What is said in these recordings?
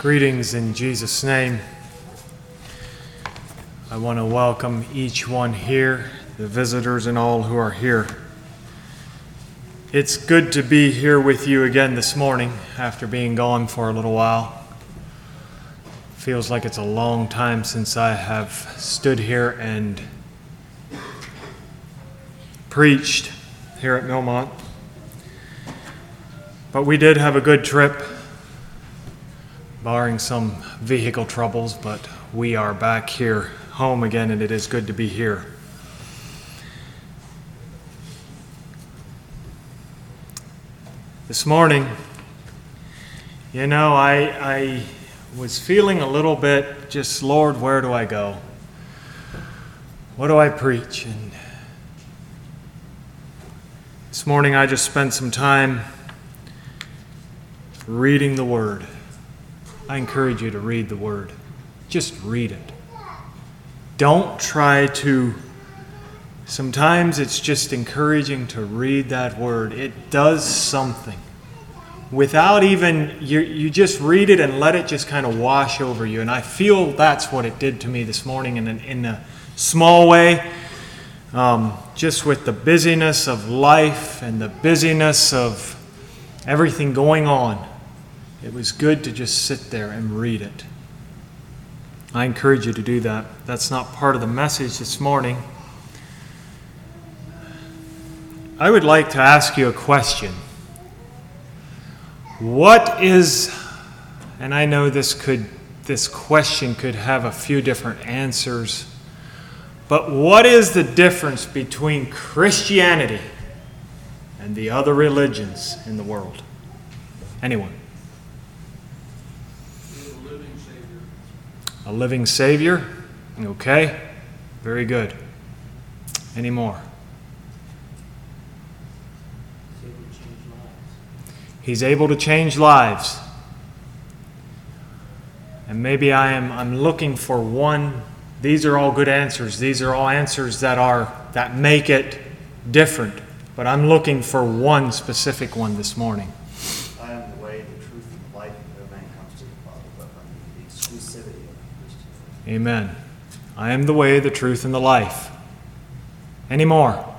Greetings in Jesus' name. I want to welcome each one here, the visitors and all who are here. It's good to be here with you again this morning after being gone for a little while. Feels like it's a long time since I have stood here and preached here at Millmont. But we did have a good trip barring some vehicle troubles, but we are back here home again, and it is good to be here. This morning, you know, I, I was feeling a little bit just, Lord, where do I go? What do I preach? And this morning, I just spent some time reading the Word. I encourage you to read the Word. Just read it. Don't try to. Sometimes it's just encouraging to read that Word. It does something. Without even, you, you just read it and let it just kind of wash over you. And I feel that's what it did to me this morning in, an, in a small way. Um, just with the busyness of life and the busyness of everything going on. It was good to just sit there and read it. I encourage you to do that. That's not part of the message this morning. I would like to ask you a question. What is, and I know this could, this question could have a few different answers, but what is the difference between Christianity and the other religions in the world? Anyone? A living Savior? Okay, very good. Any more? He's able to change lives. And maybe I am I'm looking for one. These are all good answers. These are all answers that are that make it different. But I'm looking for one specific one this morning. I am the way, the truth, and the life. No man comes to the Father but by me. The exclusivity. Amen. I am the way, the truth, and the life. Any more?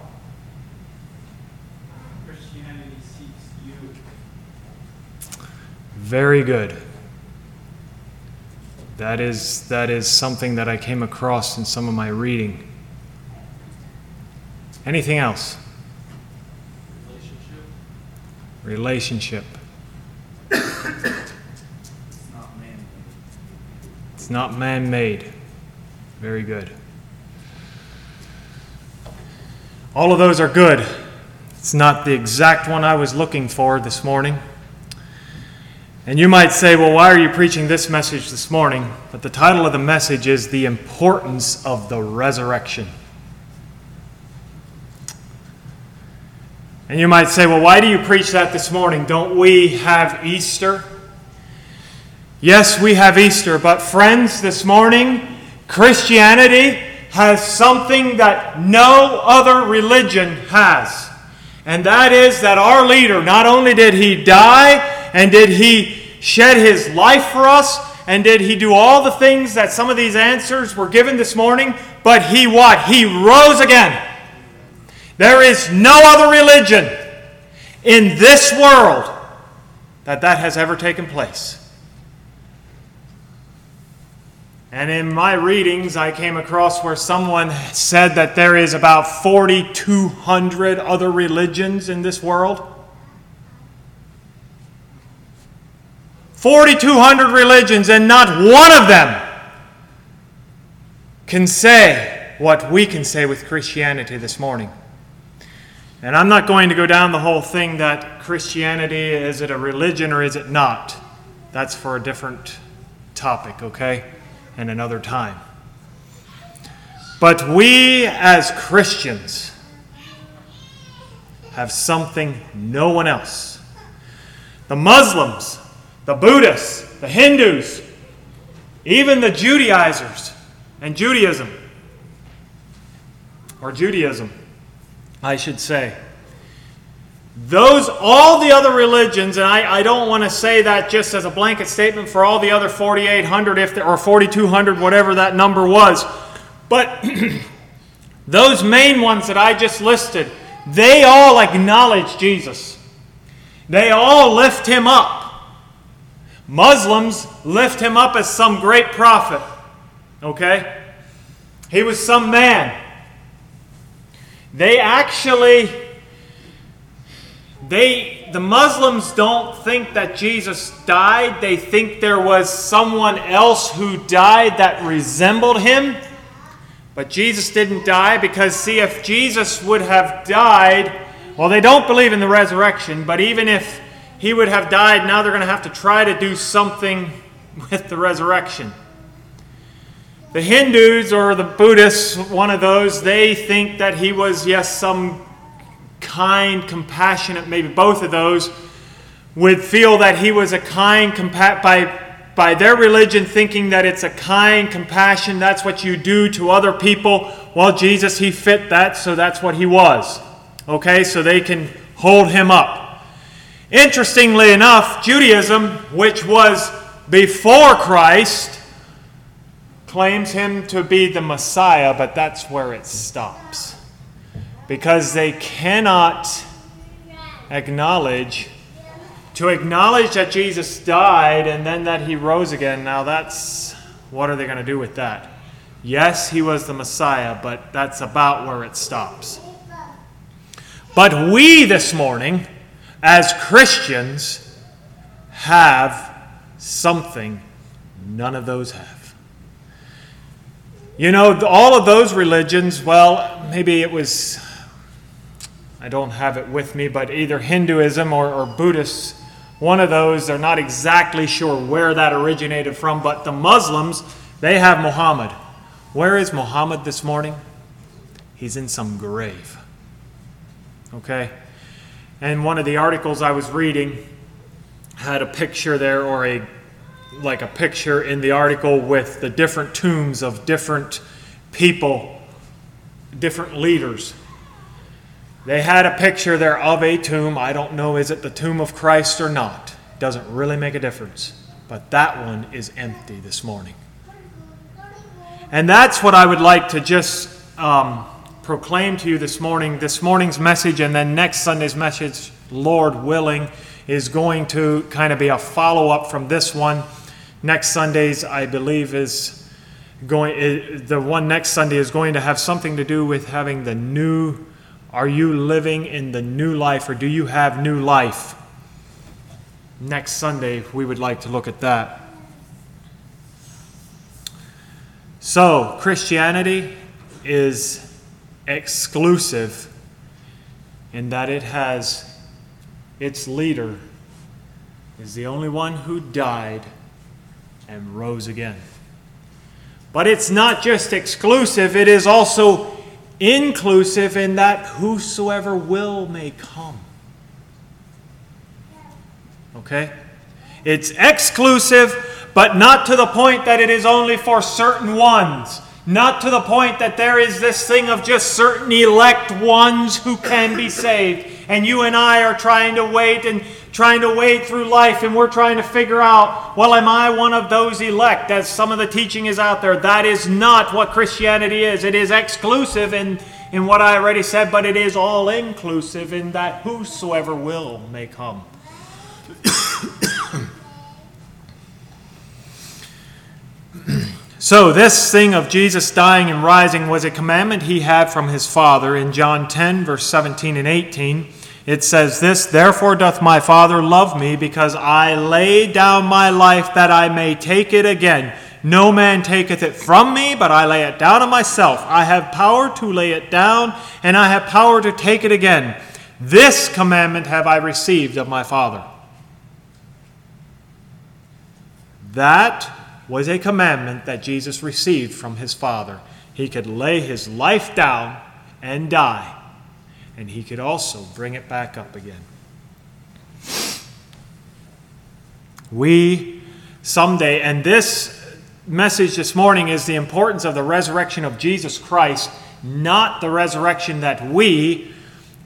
Christianity seeks you. Very good. That is, that is something that I came across in some of my reading. Anything else? Relationship. Relationship. Not man made. Very good. All of those are good. It's not the exact one I was looking for this morning. And you might say, well, why are you preaching this message this morning? But the title of the message is The Importance of the Resurrection. And you might say, well, why do you preach that this morning? Don't we have Easter? Yes, we have Easter, but friends, this morning, Christianity has something that no other religion has. And that is that our leader, not only did he die and did he shed his life for us, and did he do all the things that some of these answers were given this morning, but he what? He rose again. There is no other religion in this world that that has ever taken place. And in my readings, I came across where someone said that there is about 4,200 other religions in this world. 4,200 religions, and not one of them can say what we can say with Christianity this morning. And I'm not going to go down the whole thing that Christianity is it a religion or is it not? That's for a different topic, okay? And another time. But we as Christians have something no one else. The Muslims, the Buddhists, the Hindus, even the Judaizers and Judaism, or Judaism, I should say. Those, all the other religions, and I, I don't want to say that just as a blanket statement for all the other 4,800 if there, or 4,200, whatever that number was, but those main ones that I just listed, they all acknowledge Jesus. They all lift him up. Muslims lift him up as some great prophet. Okay? He was some man. They actually they the Muslims don't think that Jesus died. They think there was someone else who died that resembled him. But Jesus didn't die because see if Jesus would have died, well they don't believe in the resurrection, but even if he would have died, now they're going to have to try to do something with the resurrection. The Hindus or the Buddhists, one of those, they think that he was, yes, some kind, compassionate, maybe both of those, would feel that he was a kind, compa- by, by their religion, thinking that it's a kind compassion, that's what you do to other people. Well, Jesus, he fit that, so that's what he was. Okay, so they can hold him up. Interestingly enough, Judaism, which was before Christ, claims him to be the Messiah, but that's where it stops because they cannot acknowledge to acknowledge that Jesus died and then that he rose again. Now that's what are they going to do with that? Yes, he was the Messiah, but that's about where it stops. But we this morning as Christians have something none of those have. You know, all of those religions, well, maybe it was I don't have it with me, but either Hinduism or, or Buddhists, one of those, they're not exactly sure where that originated from, but the Muslims, they have Muhammad. Where is Muhammad this morning? He's in some grave. Okay? And one of the articles I was reading had a picture there, or a like a picture in the article with the different tombs of different people, different leaders they had a picture there of a tomb. I don't know, is it the tomb of Christ or not? Doesn't really make a difference. But that one is empty this morning. And that's what I would like to just um, proclaim to you this morning. This morning's message, and then next Sunday's message, Lord willing, is going to kind of be a follow up from this one. Next Sunday's, I believe, is going, the one next Sunday is going to have something to do with having the new are you living in the new life or do you have new life? Next Sunday, we would like to look at that. So, Christianity is exclusive in that it has its leader is the only one who died and rose again. But it's not just exclusive, it is also inclusive in that whosoever will may come. Okay? It's exclusive, but not to the point that it is only for certain ones. Not to the point that there is this thing of just certain elect ones who can be saved. And you and I are trying to wait and trying to wade through life and we're trying to figure out, well, am I one of those elect? As some of the teaching is out there, that is not what Christianity is. It is exclusive in, in what I already said, but it is all inclusive in that whosoever will may come. so, this thing of Jesus dying and rising was a commandment he had from his Father in John 10, verse 17 and 18. It says this Therefore doth my Father love me, because I lay down my life that I may take it again. No man taketh it from me, but I lay it down of myself. I have power to lay it down, and I have power to take it again. This commandment have I received of my Father. That was a commandment that Jesus received from his Father. He could lay his life down and die and he could also bring it back up again. We someday, and this message this morning is the importance of the resurrection of Jesus Christ, not the resurrection that we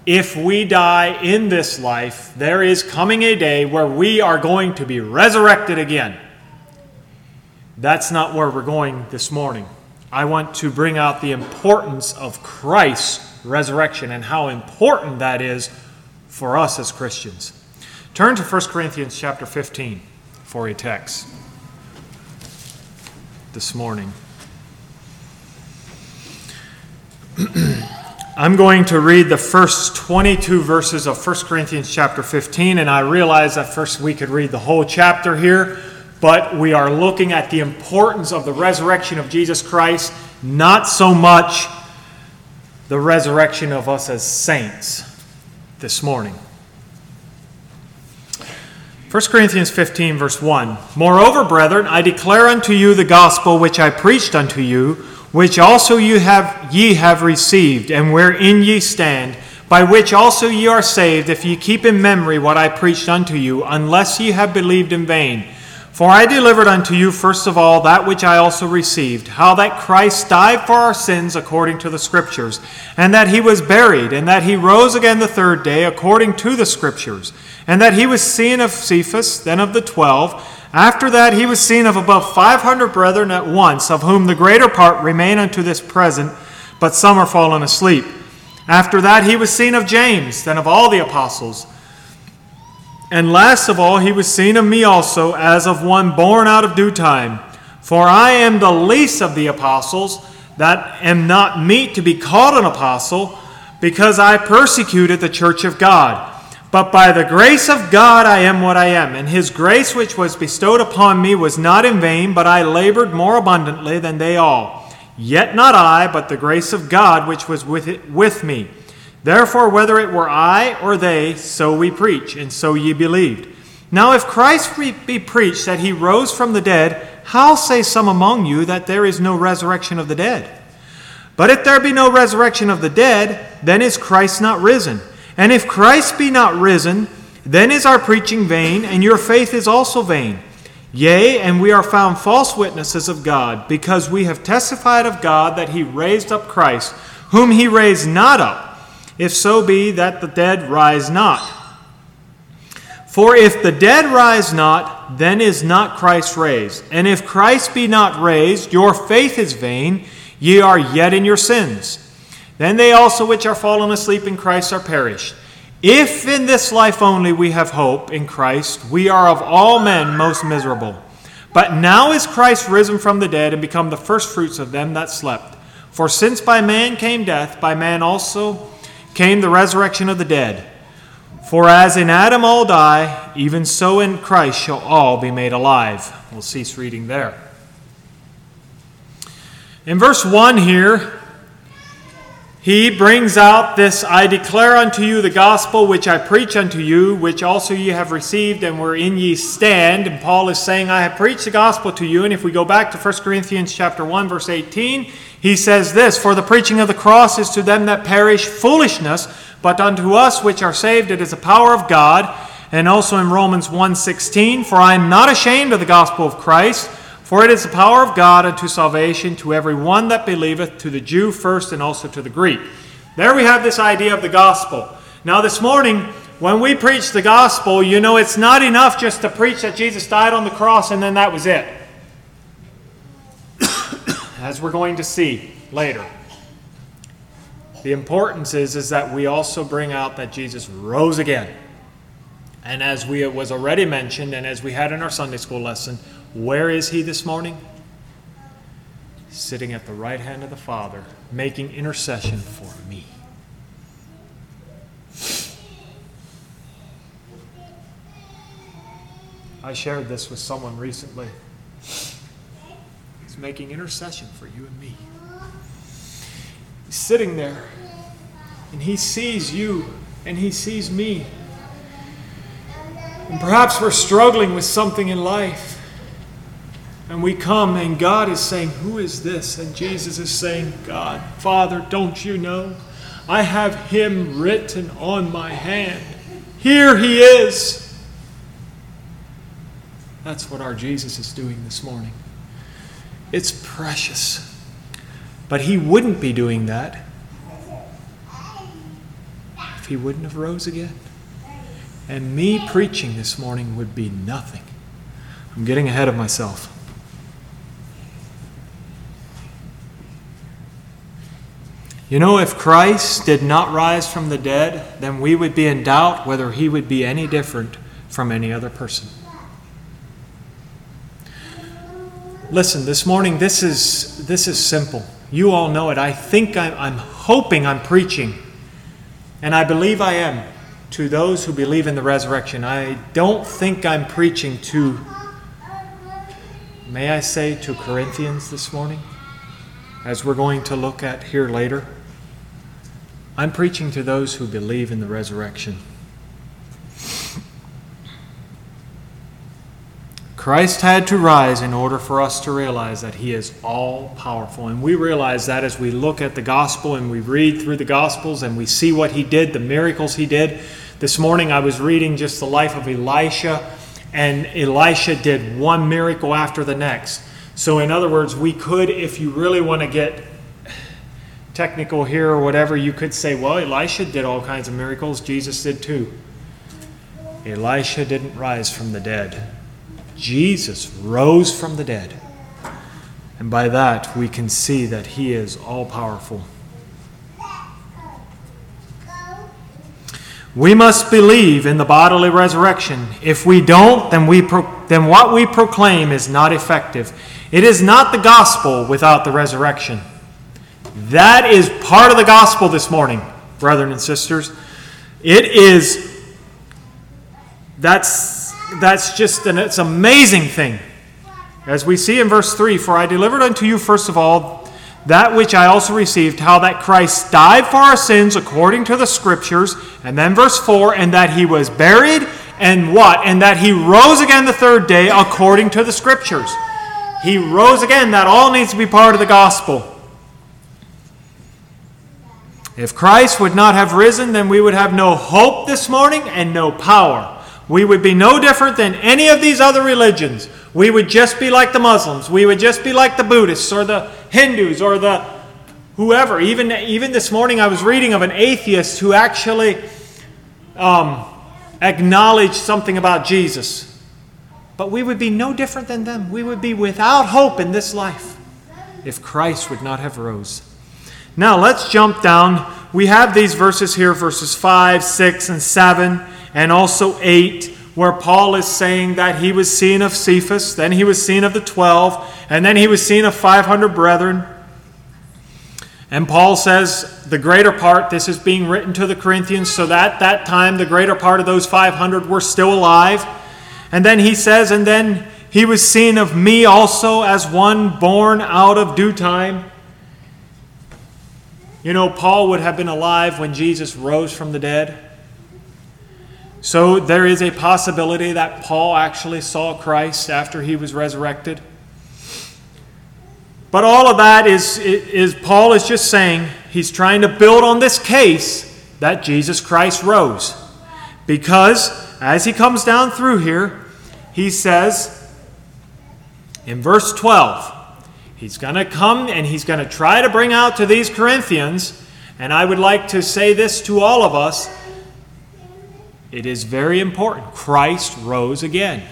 if we die in this life, there is coming a day where we are going to be resurrected again. That's not where we're going this morning. I want to bring out the importance of Christ's resurrection and how important that is for us as Christians. Turn to 1 Corinthians chapter 15 for a text this morning. I'm going to read the first 22 verses of 1 Corinthians chapter 15, and I realize that first we could read the whole chapter here, but we are looking at the importance of the resurrection of Jesus Christ, not so much the resurrection of us as saints this morning. 1 Corinthians 15, verse 1 Moreover, brethren, I declare unto you the gospel which I preached unto you which also you have ye have received, and wherein ye stand, by which also ye are saved, if ye keep in memory what I preached unto you, unless ye have believed in vain. For I delivered unto you first of all that which I also received, how that Christ died for our sins according to the Scriptures, and that he was buried, and that he rose again the third day according to the Scriptures, and that he was seen of Cephas, then of the twelve. After that, he was seen of above 500 brethren at once, of whom the greater part remain unto this present, but some are fallen asleep. After that, he was seen of James, then of all the apostles. And last of all, he was seen of me also, as of one born out of due time. For I am the least of the apostles, that am not meet to be called an apostle, because I persecuted the church of God. But by the grace of God I am what I am, and his grace which was bestowed upon me was not in vain, but I labored more abundantly than they all. Yet not I, but the grace of God which was with, it, with me. Therefore, whether it were I or they, so we preach, and so ye believed. Now, if Christ be preached that he rose from the dead, how say some among you that there is no resurrection of the dead? But if there be no resurrection of the dead, then is Christ not risen? And if Christ be not risen, then is our preaching vain, and your faith is also vain. Yea, and we are found false witnesses of God, because we have testified of God that he raised up Christ, whom he raised not up, if so be that the dead rise not. For if the dead rise not, then is not Christ raised. And if Christ be not raised, your faith is vain, ye are yet in your sins. Then they also which are fallen asleep in Christ are perished. If in this life only we have hope in Christ, we are of all men most miserable. But now is Christ risen from the dead and become the firstfruits of them that slept. For since by man came death, by man also came the resurrection of the dead. For as in Adam all die, even so in Christ shall all be made alive. We'll cease reading there. In verse 1 here, he brings out this I declare unto you the gospel which I preach unto you, which also ye have received, and wherein ye stand. And Paul is saying, I have preached the gospel to you. And if we go back to 1 Corinthians chapter 1, verse 18, he says this For the preaching of the cross is to them that perish foolishness, but unto us which are saved it is the power of God. And also in Romans 1:16, For I am not ashamed of the gospel of Christ. For it is the power of God unto salvation to every one that believeth, to the Jew first and also to the Greek. There we have this idea of the gospel. Now, this morning, when we preach the gospel, you know it's not enough just to preach that Jesus died on the cross and then that was it. As we're going to see later. The importance is, is that we also bring out that Jesus rose again. And as we was already mentioned, and as we had in our Sunday school lesson, where is he this morning? Sitting at the right hand of the Father, making intercession for me. I shared this with someone recently. He's making intercession for you and me. He's sitting there, and he sees you, and he sees me. And perhaps we're struggling with something in life. And we come, and God is saying, Who is this? And Jesus is saying, God, Father, don't you know? I have him written on my hand. Here he is. That's what our Jesus is doing this morning. It's precious. But he wouldn't be doing that if he wouldn't have rose again? And me preaching this morning would be nothing. I'm getting ahead of myself. You know, if Christ did not rise from the dead, then we would be in doubt whether he would be any different from any other person. Listen, this morning, this is, this is simple. You all know it. I think I'm, I'm hoping I'm preaching, and I believe I am, to those who believe in the resurrection. I don't think I'm preaching to, may I say, to Corinthians this morning, as we're going to look at here later. I'm preaching to those who believe in the resurrection. Christ had to rise in order for us to realize that He is all powerful. And we realize that as we look at the gospel and we read through the gospels and we see what He did, the miracles He did. This morning I was reading just the life of Elisha, and Elisha did one miracle after the next. So, in other words, we could, if you really want to get technical here or whatever, you could say, well, Elisha did all kinds of miracles, Jesus did too. Elisha didn't rise from the dead. Jesus rose from the dead. And by that, we can see that he is all powerful. We must believe in the bodily resurrection. If we don't, then, we pro- then what we proclaim is not effective. It is not the gospel without the resurrection. That is part of the gospel this morning, brethren and sisters. It is, that's that's just an it's amazing thing. As we see in verse 3 For I delivered unto you, first of all, that which I also received, how that Christ died for our sins according to the Scriptures. And then verse 4 And that he was buried, and what? And that he rose again the third day according to the Scriptures. He rose again. That all needs to be part of the gospel. If Christ would not have risen, then we would have no hope this morning and no power. We would be no different than any of these other religions. We would just be like the Muslims. We would just be like the Buddhists or the Hindus or the whoever. Even, even this morning, I was reading of an atheist who actually um, acknowledged something about Jesus. But we would be no different than them. We would be without hope in this life if Christ would not have rose. Now let's jump down. We have these verses here, verses 5, 6, and 7 and also 8, where Paul is saying that he was seen of Cephas, then he was seen of the 12, and then he was seen of 500 brethren. And Paul says the greater part, this is being written to the Corinthians, so that that time the greater part of those 500 were still alive. And then he says, and then he was seen of me also as one born out of due time. You know, Paul would have been alive when Jesus rose from the dead. So there is a possibility that Paul actually saw Christ after he was resurrected. But all of that is, is Paul is just saying he's trying to build on this case that Jesus Christ rose. Because as he comes down through here, he says in verse 12, he's going to come and he's going to try to bring out to these Corinthians, and I would like to say this to all of us it is very important. Christ rose again.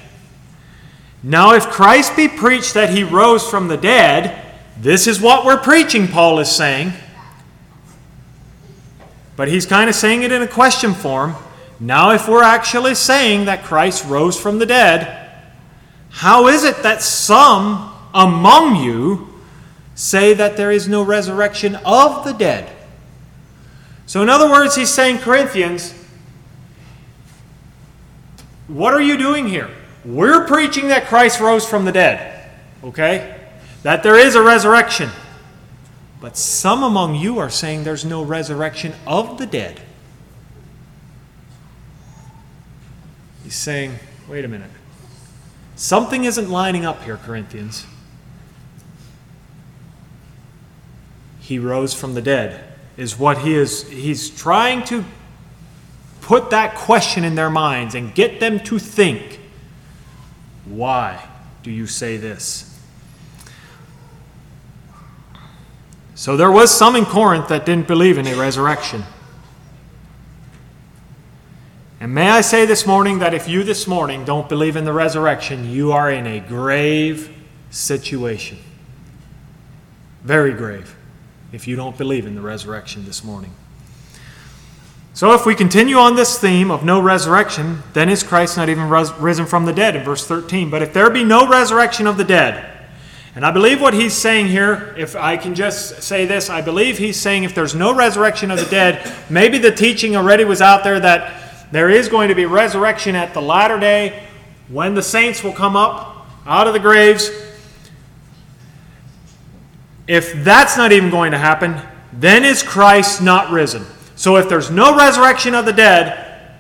Now, if Christ be preached that he rose from the dead, this is what we're preaching, Paul is saying. But he's kind of saying it in a question form. Now, if we're actually saying that Christ rose from the dead, how is it that some among you say that there is no resurrection of the dead? So, in other words, he's saying, Corinthians, what are you doing here? We're preaching that Christ rose from the dead, okay? That there is a resurrection. But some among you are saying there's no resurrection of the dead. He's saying, wait a minute. Something isn't lining up here, Corinthians. He rose from the dead, is what he is. He's trying to put that question in their minds and get them to think why do you say this? So there was some in Corinth that didn't believe in a resurrection. And may I say this morning that if you this morning don't believe in the resurrection, you are in a grave situation. Very grave if you don't believe in the resurrection this morning. So, if we continue on this theme of no resurrection, then is Christ not even risen from the dead in verse 13? But if there be no resurrection of the dead, and I believe what he's saying here, if I can just say this, I believe he's saying if there's no resurrection of the dead, maybe the teaching already was out there that there is going to be resurrection at the latter day when the saints will come up out of the graves. If that's not even going to happen, then is Christ not risen? So if there's no resurrection of the dead,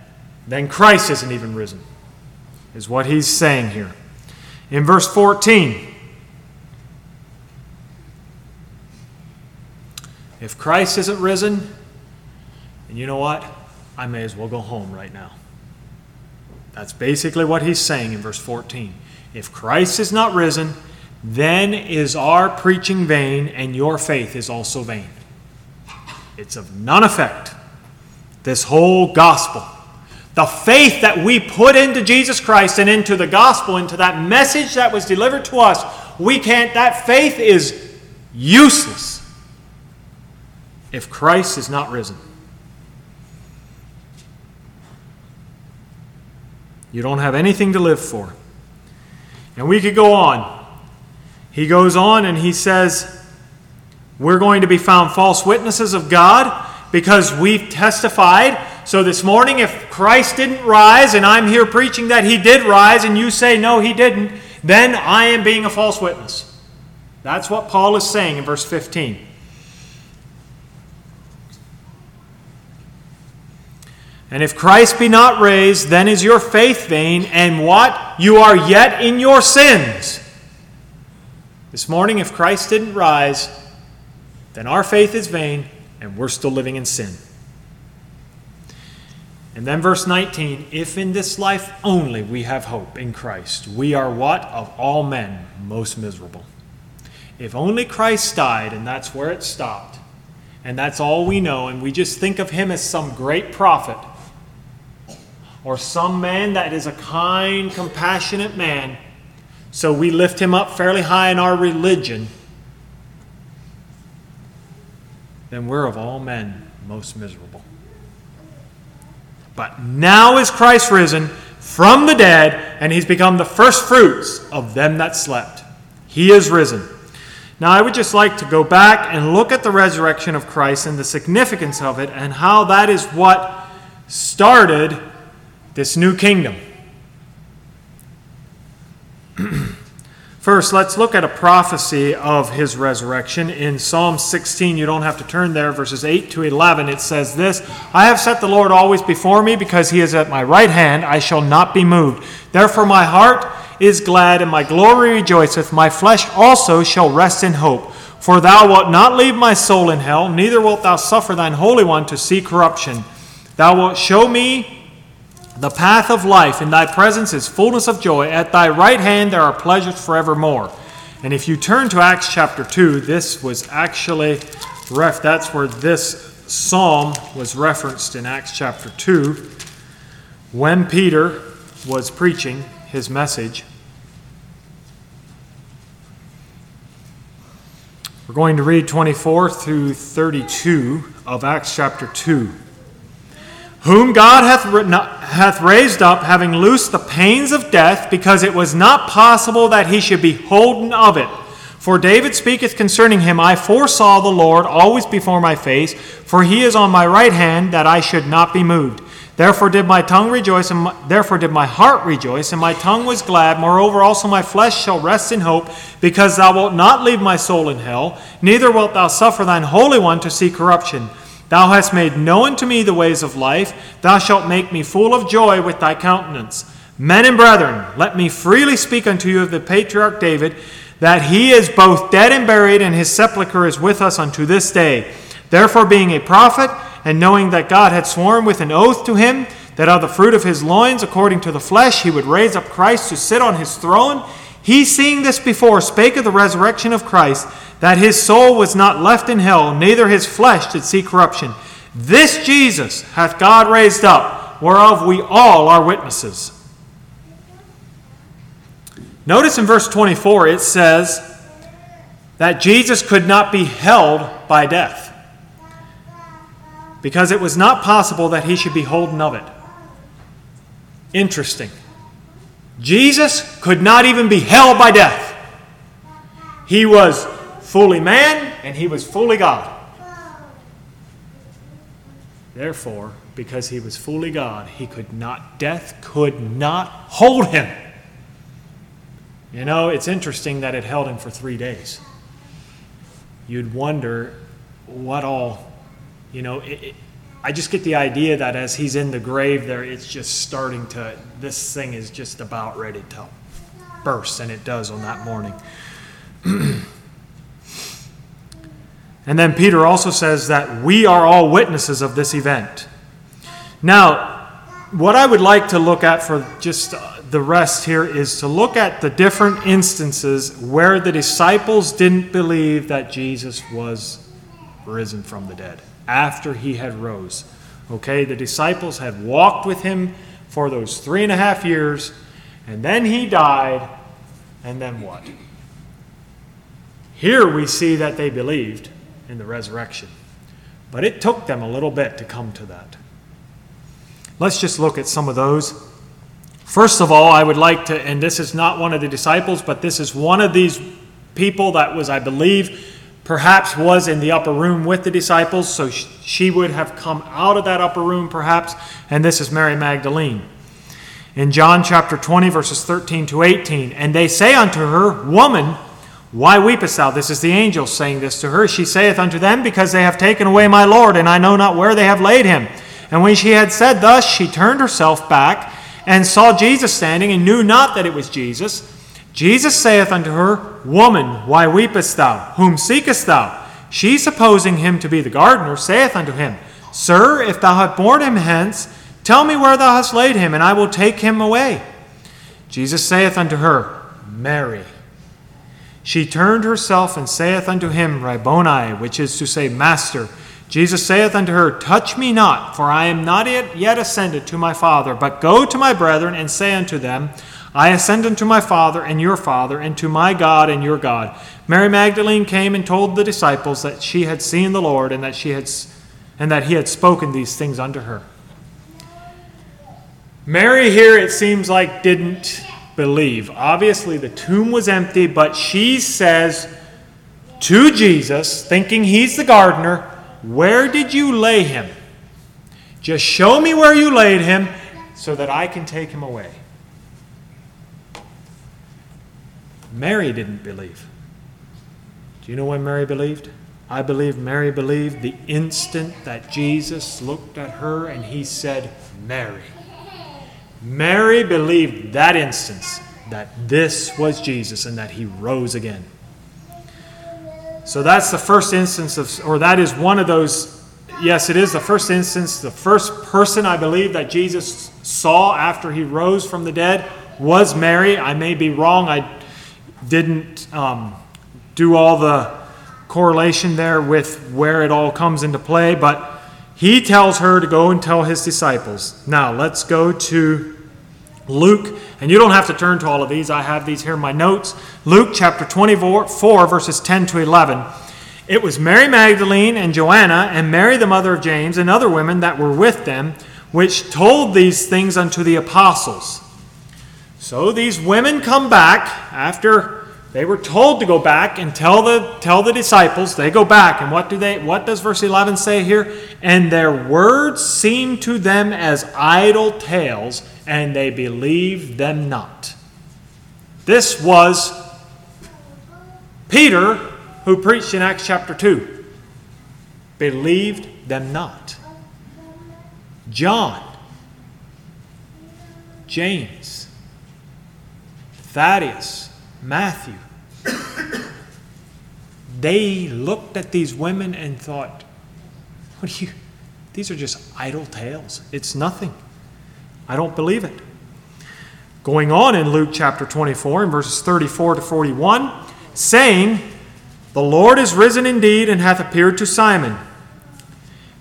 then Christ isn't even risen, is what he's saying here. In verse 14, if Christ isn't risen, and you know what? I may as well go home right now. That's basically what he's saying in verse 14. If Christ is not risen, then is our preaching vain, and your faith is also vain. It's of none effect. This whole gospel. The faith that we put into Jesus Christ and into the gospel, into that message that was delivered to us, we can't, that faith is useless if Christ is not risen. You don't have anything to live for. And we could go on. He goes on and he says, We're going to be found false witnesses of God because we've testified. So this morning, if Christ didn't rise and I'm here preaching that he did rise and you say no, he didn't, then I am being a false witness. That's what Paul is saying in verse 15. And if Christ be not raised, then is your faith vain, and what? You are yet in your sins. This morning, if Christ didn't rise, then our faith is vain and we're still living in sin. And then verse 19 if in this life only we have hope in Christ, we are what? Of all men most miserable. If only Christ died and that's where it stopped, and that's all we know, and we just think of him as some great prophet or some man that is a kind, compassionate man, so we lift him up fairly high in our religion then we're of all men most miserable. But now is Christ risen from the dead, and he's become the first fruits of them that slept. He is risen. Now, I would just like to go back and look at the resurrection of Christ and the significance of it, and how that is what started this new kingdom. First, let's look at a prophecy of his resurrection. In Psalm 16, you don't have to turn there, verses 8 to 11, it says this I have set the Lord always before me, because he is at my right hand, I shall not be moved. Therefore, my heart is glad, and my glory rejoiceth. My flesh also shall rest in hope. For thou wilt not leave my soul in hell, neither wilt thou suffer thine Holy One to see corruption. Thou wilt show me the path of life. In thy presence is fullness of joy. At thy right hand there are pleasures forevermore. And if you turn to Acts chapter 2, this was actually ref that's where this psalm was referenced in Acts chapter 2 when Peter was preaching his message. We're going to read 24 through 32 of Acts chapter 2 whom God hath, hath raised up, having loosed the pains of death, because it was not possible that he should be holden of it. For David speaketh concerning him, I foresaw the Lord always before my face, for he is on my right hand, that I should not be moved. Therefore did my tongue rejoice, and my, therefore did my heart rejoice, and my tongue was glad. Moreover, also my flesh shall rest in hope, because thou wilt not leave my soul in hell, neither wilt thou suffer thine Holy One to see corruption. Thou hast made known to me the ways of life. Thou shalt make me full of joy with thy countenance. Men and brethren, let me freely speak unto you of the patriarch David, that he is both dead and buried, and his sepulchre is with us unto this day. Therefore, being a prophet, and knowing that God had sworn with an oath to him, that of the fruit of his loins, according to the flesh, he would raise up Christ to sit on his throne, he, seeing this before, spake of the resurrection of Christ that his soul was not left in hell, neither his flesh did see corruption. This Jesus hath God raised up, whereof we all are witnesses. Notice in verse 24 it says that Jesus could not be held by death because it was not possible that he should be holden of it. Interesting. Jesus could not even be held by death. He was fully man and he was fully God. Therefore, because he was fully God, he could not, death could not hold him. You know, it's interesting that it held him for three days. You'd wonder what all, you know, it, it, I just get the idea that as he's in the grave there, it's just starting to, this thing is just about ready to burst, and it does on that morning. and then Peter also says that we are all witnesses of this event. Now, what I would like to look at for just uh, the rest here is to look at the different instances where the disciples didn't believe that Jesus was risen from the dead after he had rose. Okay, the disciples had walked with him for those three and a half years, and then he died, and then what? Here we see that they believed in the resurrection, but it took them a little bit to come to that. Let's just look at some of those. First of all, I would like to, and this is not one of the disciples, but this is one of these people that was, I believe, perhaps was in the upper room with the disciples, so she would have come out of that upper room perhaps, and this is Mary Magdalene. In John chapter 20, verses 13 to 18, and they say unto her, Woman, why weepest thou? This is the angel saying this to her. She saith unto them, Because they have taken away my Lord, and I know not where they have laid him. And when she had said thus, she turned herself back and saw Jesus standing, and knew not that it was Jesus. Jesus saith unto her, Woman, why weepest thou? Whom seekest thou? She, supposing him to be the gardener, saith unto him, Sir, if thou hast borne him hence, tell me where thou hast laid him, and I will take him away. Jesus saith unto her, Mary. She turned herself and saith unto him, Rabboni, which is to say, Master. Jesus saith unto her, Touch me not, for I am not yet ascended to my Father, but go to my brethren and say unto them, I ascend unto my Father and your Father, and to my God and your God. Mary Magdalene came and told the disciples that she had seen the Lord and that she had and that he had spoken these things unto her. Mary here it seems like didn't believe. Obviously the tomb was empty, but she says to Jesus, thinking he's the gardener, "Where did you lay him? Just show me where you laid him so that I can take him away." Mary didn't believe. Do you know when Mary believed? I believe Mary believed the instant that Jesus looked at her and he said, Mary. Mary believed that instance that this was Jesus and that he rose again. So that's the first instance of, or that is one of those, yes, it is the first instance, the first person I believe that Jesus saw after he rose from the dead was Mary. I may be wrong. I didn't um, do all the correlation there with where it all comes into play, but he tells her to go and tell his disciples. Now, let's go to Luke, and you don't have to turn to all of these. I have these here in my notes. Luke chapter 24, verses 10 to 11. It was Mary Magdalene and Joanna and Mary the mother of James and other women that were with them, which told these things unto the apostles. So these women come back after they were told to go back and tell the tell the disciples. They go back and what do they what does verse 11 say here? And their words seemed to them as idle tales and they believed them not. This was Peter who preached in Acts chapter 2. Believed them not. John James Thaddeus, Matthew. they looked at these women and thought, what do you, these are just idle tales. It's nothing. I don't believe it. Going on in Luke chapter 24, in verses 34 to 41, saying, The Lord is risen indeed and hath appeared to Simon.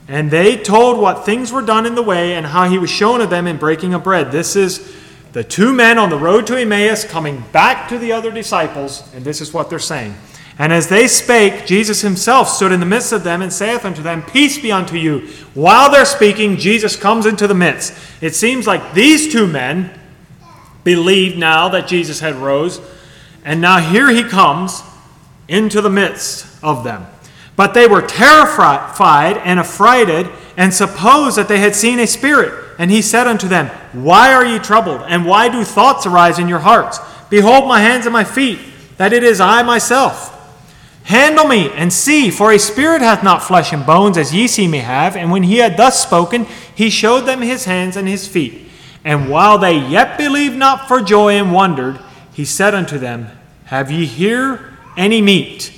And they told what things were done in the way and how he was shown of them in breaking of bread. This is the two men on the road to Emmaus coming back to the other disciples, and this is what they're saying. And as they spake, Jesus himself stood in the midst of them and saith unto them, Peace be unto you. While they're speaking, Jesus comes into the midst. It seems like these two men believed now that Jesus had rose, and now here he comes into the midst of them. But they were terrified and affrighted, and supposed that they had seen a spirit. And he said unto them, Why are ye troubled? And why do thoughts arise in your hearts? Behold my hands and my feet, that it is I myself. Handle me and see, for a spirit hath not flesh and bones, as ye see me have. And when he had thus spoken, he showed them his hands and his feet. And while they yet believed not for joy and wondered, he said unto them, Have ye here any meat?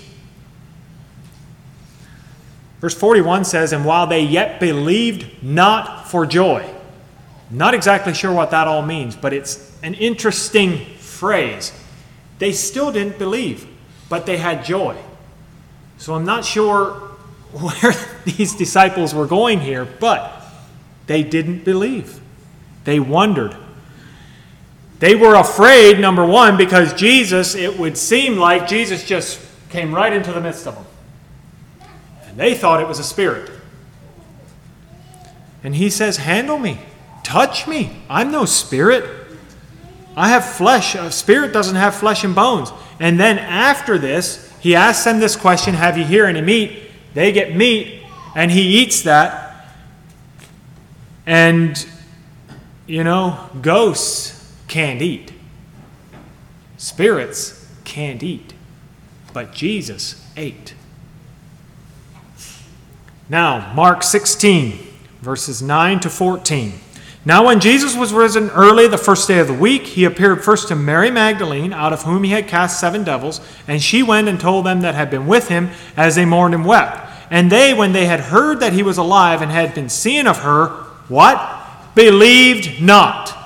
Verse 41 says, And while they yet believed not for joy. Not exactly sure what that all means, but it's an interesting phrase. They still didn't believe, but they had joy. So I'm not sure where these disciples were going here, but they didn't believe. They wondered. They were afraid, number one, because Jesus, it would seem like Jesus just came right into the midst of them. And they thought it was a spirit. And he says, Handle me, touch me. I'm no spirit. I have flesh. A spirit doesn't have flesh and bones. And then after this, he asks them this question Have you here any meat? They get meat, and he eats that. And, you know, ghosts can't eat, spirits can't eat. But Jesus ate. Now, Mark 16, verses 9 to 14. Now, when Jesus was risen early the first day of the week, he appeared first to Mary Magdalene, out of whom he had cast seven devils, and she went and told them that had been with him as they mourned and wept. And they, when they had heard that he was alive and had been seen of her, what? Believed not.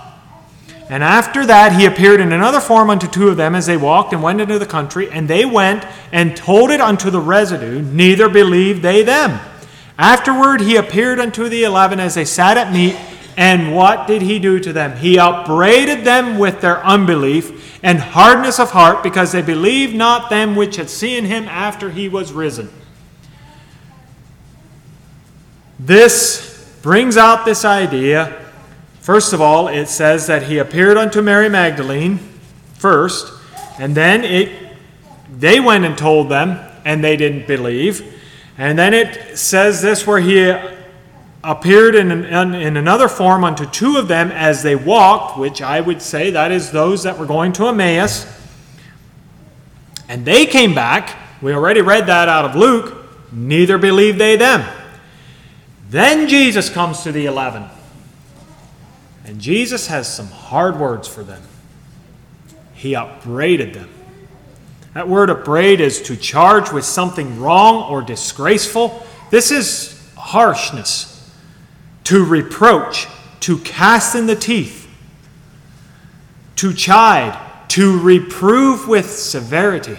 And after that, he appeared in another form unto two of them as they walked and went into the country, and they went and told it unto the residue, neither believed they them. Afterward, he appeared unto the eleven as they sat at meat, and what did he do to them? He upbraided them with their unbelief and hardness of heart, because they believed not them which had seen him after he was risen. This brings out this idea. First of all, it says that he appeared unto Mary Magdalene first, and then it they went and told them, and they didn't believe. And then it says this where he appeared in, an, in another form unto two of them as they walked, which I would say that is those that were going to Emmaus. And they came back. We already read that out of Luke. Neither believed they them. Then Jesus comes to the eleven. And Jesus has some hard words for them. He upbraided them. That word upbraid is to charge with something wrong or disgraceful. This is harshness, to reproach, to cast in the teeth, to chide, to reprove with severity.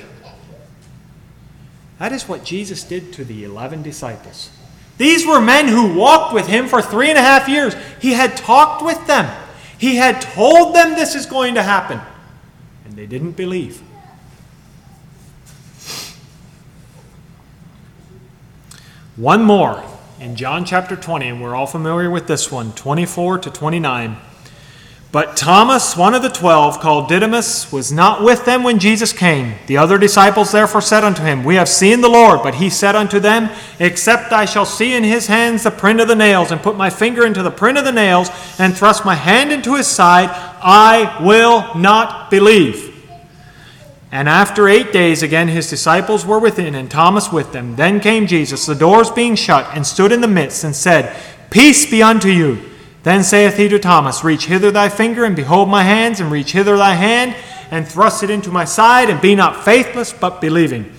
That is what Jesus did to the 11 disciples. These were men who walked with him for three and a half years. He had talked with them, he had told them this is going to happen, and they didn't believe. One more in John chapter 20, and we're all familiar with this one 24 to 29. But Thomas, one of the twelve, called Didymus, was not with them when Jesus came. The other disciples therefore said unto him, We have seen the Lord. But he said unto them, Except I shall see in his hands the print of the nails, and put my finger into the print of the nails, and thrust my hand into his side, I will not believe. And after eight days, again his disciples were within, and Thomas with them. Then came Jesus, the doors being shut, and stood in the midst, and said, Peace be unto you. Then saith he to Thomas, Reach hither thy finger, and behold my hands, and reach hither thy hand, and thrust it into my side, and be not faithless, but believing.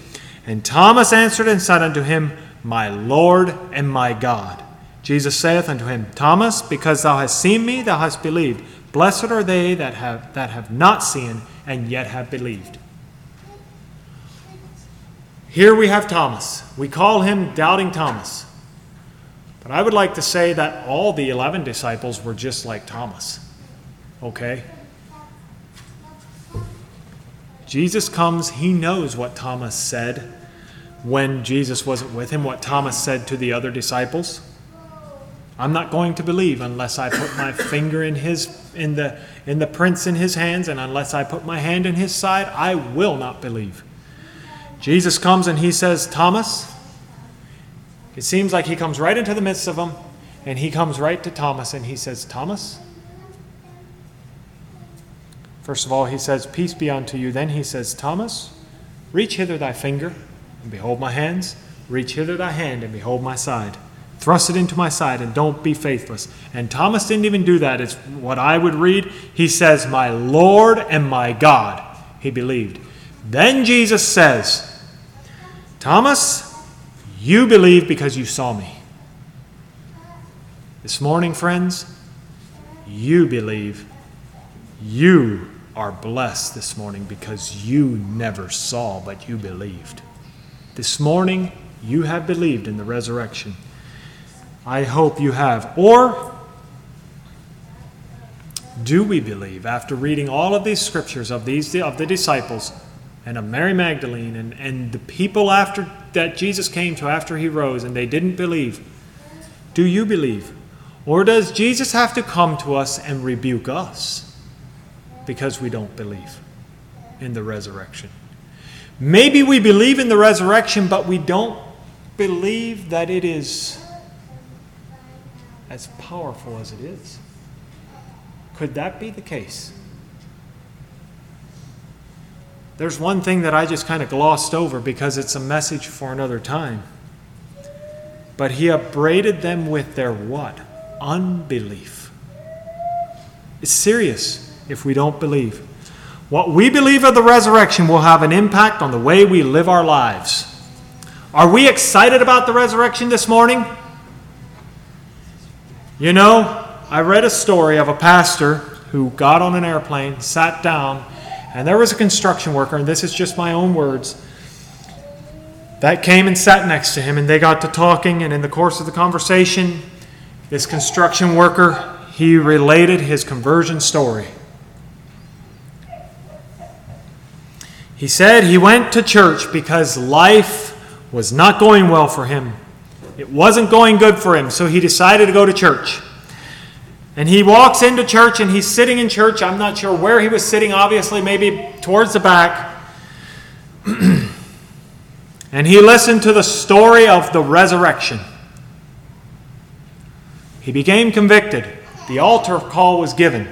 And Thomas answered and said unto him, My Lord and my God. Jesus saith unto him, Thomas, because thou hast seen me, thou hast believed. Blessed are they that have, that have not seen, and yet have believed. Here we have Thomas. We call him Doubting Thomas. But I would like to say that all the 11 disciples were just like Thomas. Okay? Jesus comes, he knows what Thomas said when Jesus wasn't with him, what Thomas said to the other disciples. I'm not going to believe unless I put my finger in his in the in the prints in his hands and unless I put my hand in his side, I will not believe. Jesus comes and he says, "Thomas, it seems like he comes right into the midst of them and he comes right to Thomas and he says, "Thomas, First of all, he says, Peace be unto you. Then he says, Thomas, reach hither thy finger, and behold my hands. Reach hither thy hand, and behold my side. Thrust it into my side, and don't be faithless. And Thomas didn't even do that. It's what I would read. He says, My Lord and my God. He believed. Then Jesus says, Thomas, you believe because you saw me. This morning, friends, you believe. You are blessed this morning because you never saw, but you believed. This morning, you have believed in the resurrection. I hope you have. Or do we believe after reading all of these scriptures of these of the disciples and of Mary Magdalene and, and the people after that Jesus came to after he rose and they didn't believe? Do you believe? Or does Jesus have to come to us and rebuke us? because we don't believe in the resurrection. Maybe we believe in the resurrection, but we don't believe that it is as powerful as it is. Could that be the case? There's one thing that I just kind of glossed over because it's a message for another time. But he upbraided them with their what? Unbelief. It's serious if we don't believe. What we believe of the resurrection will have an impact on the way we live our lives. Are we excited about the resurrection this morning? You know, I read a story of a pastor who got on an airplane, sat down, and there was a construction worker, and this is just my own words, that came and sat next to him, and they got to talking, and in the course of the conversation, this construction worker, he related his conversion story. He said he went to church because life was not going well for him. It wasn't going good for him, so he decided to go to church. And he walks into church and he's sitting in church. I'm not sure where he was sitting, obviously, maybe towards the back. and he listened to the story of the resurrection. He became convicted. The altar call was given.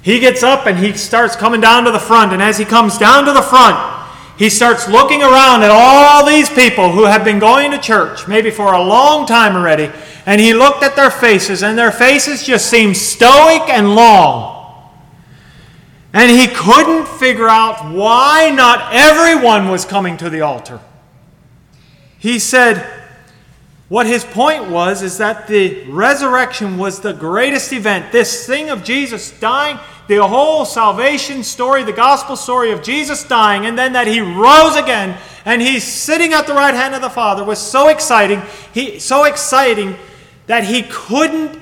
He gets up and he starts coming down to the front. And as he comes down to the front, he starts looking around at all these people who have been going to church, maybe for a long time already. And he looked at their faces, and their faces just seemed stoic and long. And he couldn't figure out why not everyone was coming to the altar. He said, what his point was is that the resurrection was the greatest event. This thing of Jesus dying the whole salvation story, the gospel story of Jesus dying, and then that he rose again and he's sitting at the right hand of the Father was so exciting, he, so exciting that he couldn't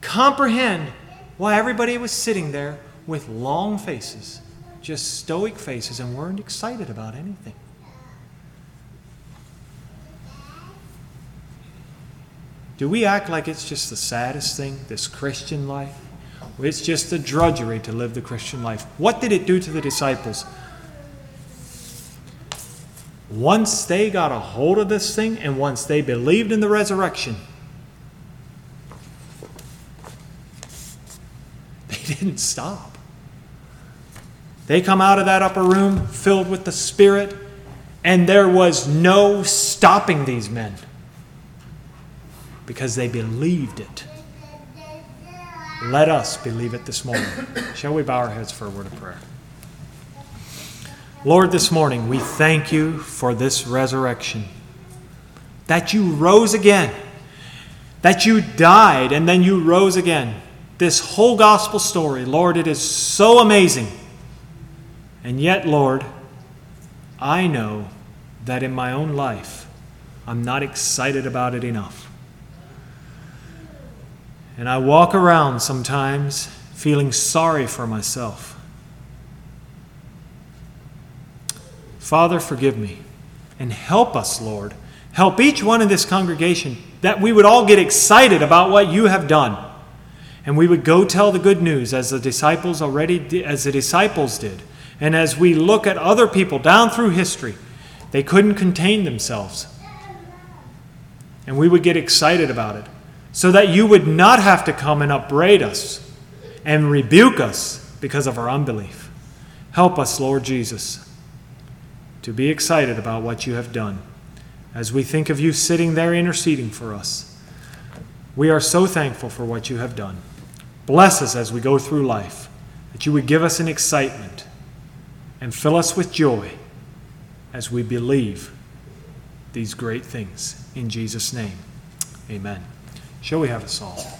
comprehend why everybody was sitting there with long faces, just stoic faces, and weren't excited about anything. Do we act like it's just the saddest thing, this Christian life? It's just a drudgery to live the Christian life. What did it do to the disciples? Once they got a hold of this thing and once they believed in the resurrection, they didn't stop. They come out of that upper room filled with the Spirit, and there was no stopping these men because they believed it. Let us believe it this morning. Shall we bow our heads for a word of prayer? Lord, this morning we thank you for this resurrection. That you rose again. That you died and then you rose again. This whole gospel story, Lord, it is so amazing. And yet, Lord, I know that in my own life, I'm not excited about it enough. And I walk around sometimes feeling sorry for myself. Father, forgive me and help us, Lord. Help each one in this congregation that we would all get excited about what you have done. And we would go tell the good news as the disciples already did, as the disciples did. And as we look at other people down through history, they couldn't contain themselves. And we would get excited about it so that you would not have to come and upbraid us and rebuke us because of our unbelief. Help us, Lord Jesus, to be excited about what you have done. As we think of you sitting there interceding for us, we are so thankful for what you have done. Bless us as we go through life, that you would give us an excitement and fill us with joy as we believe these great things. In Jesus' name, amen. Shall we have a song?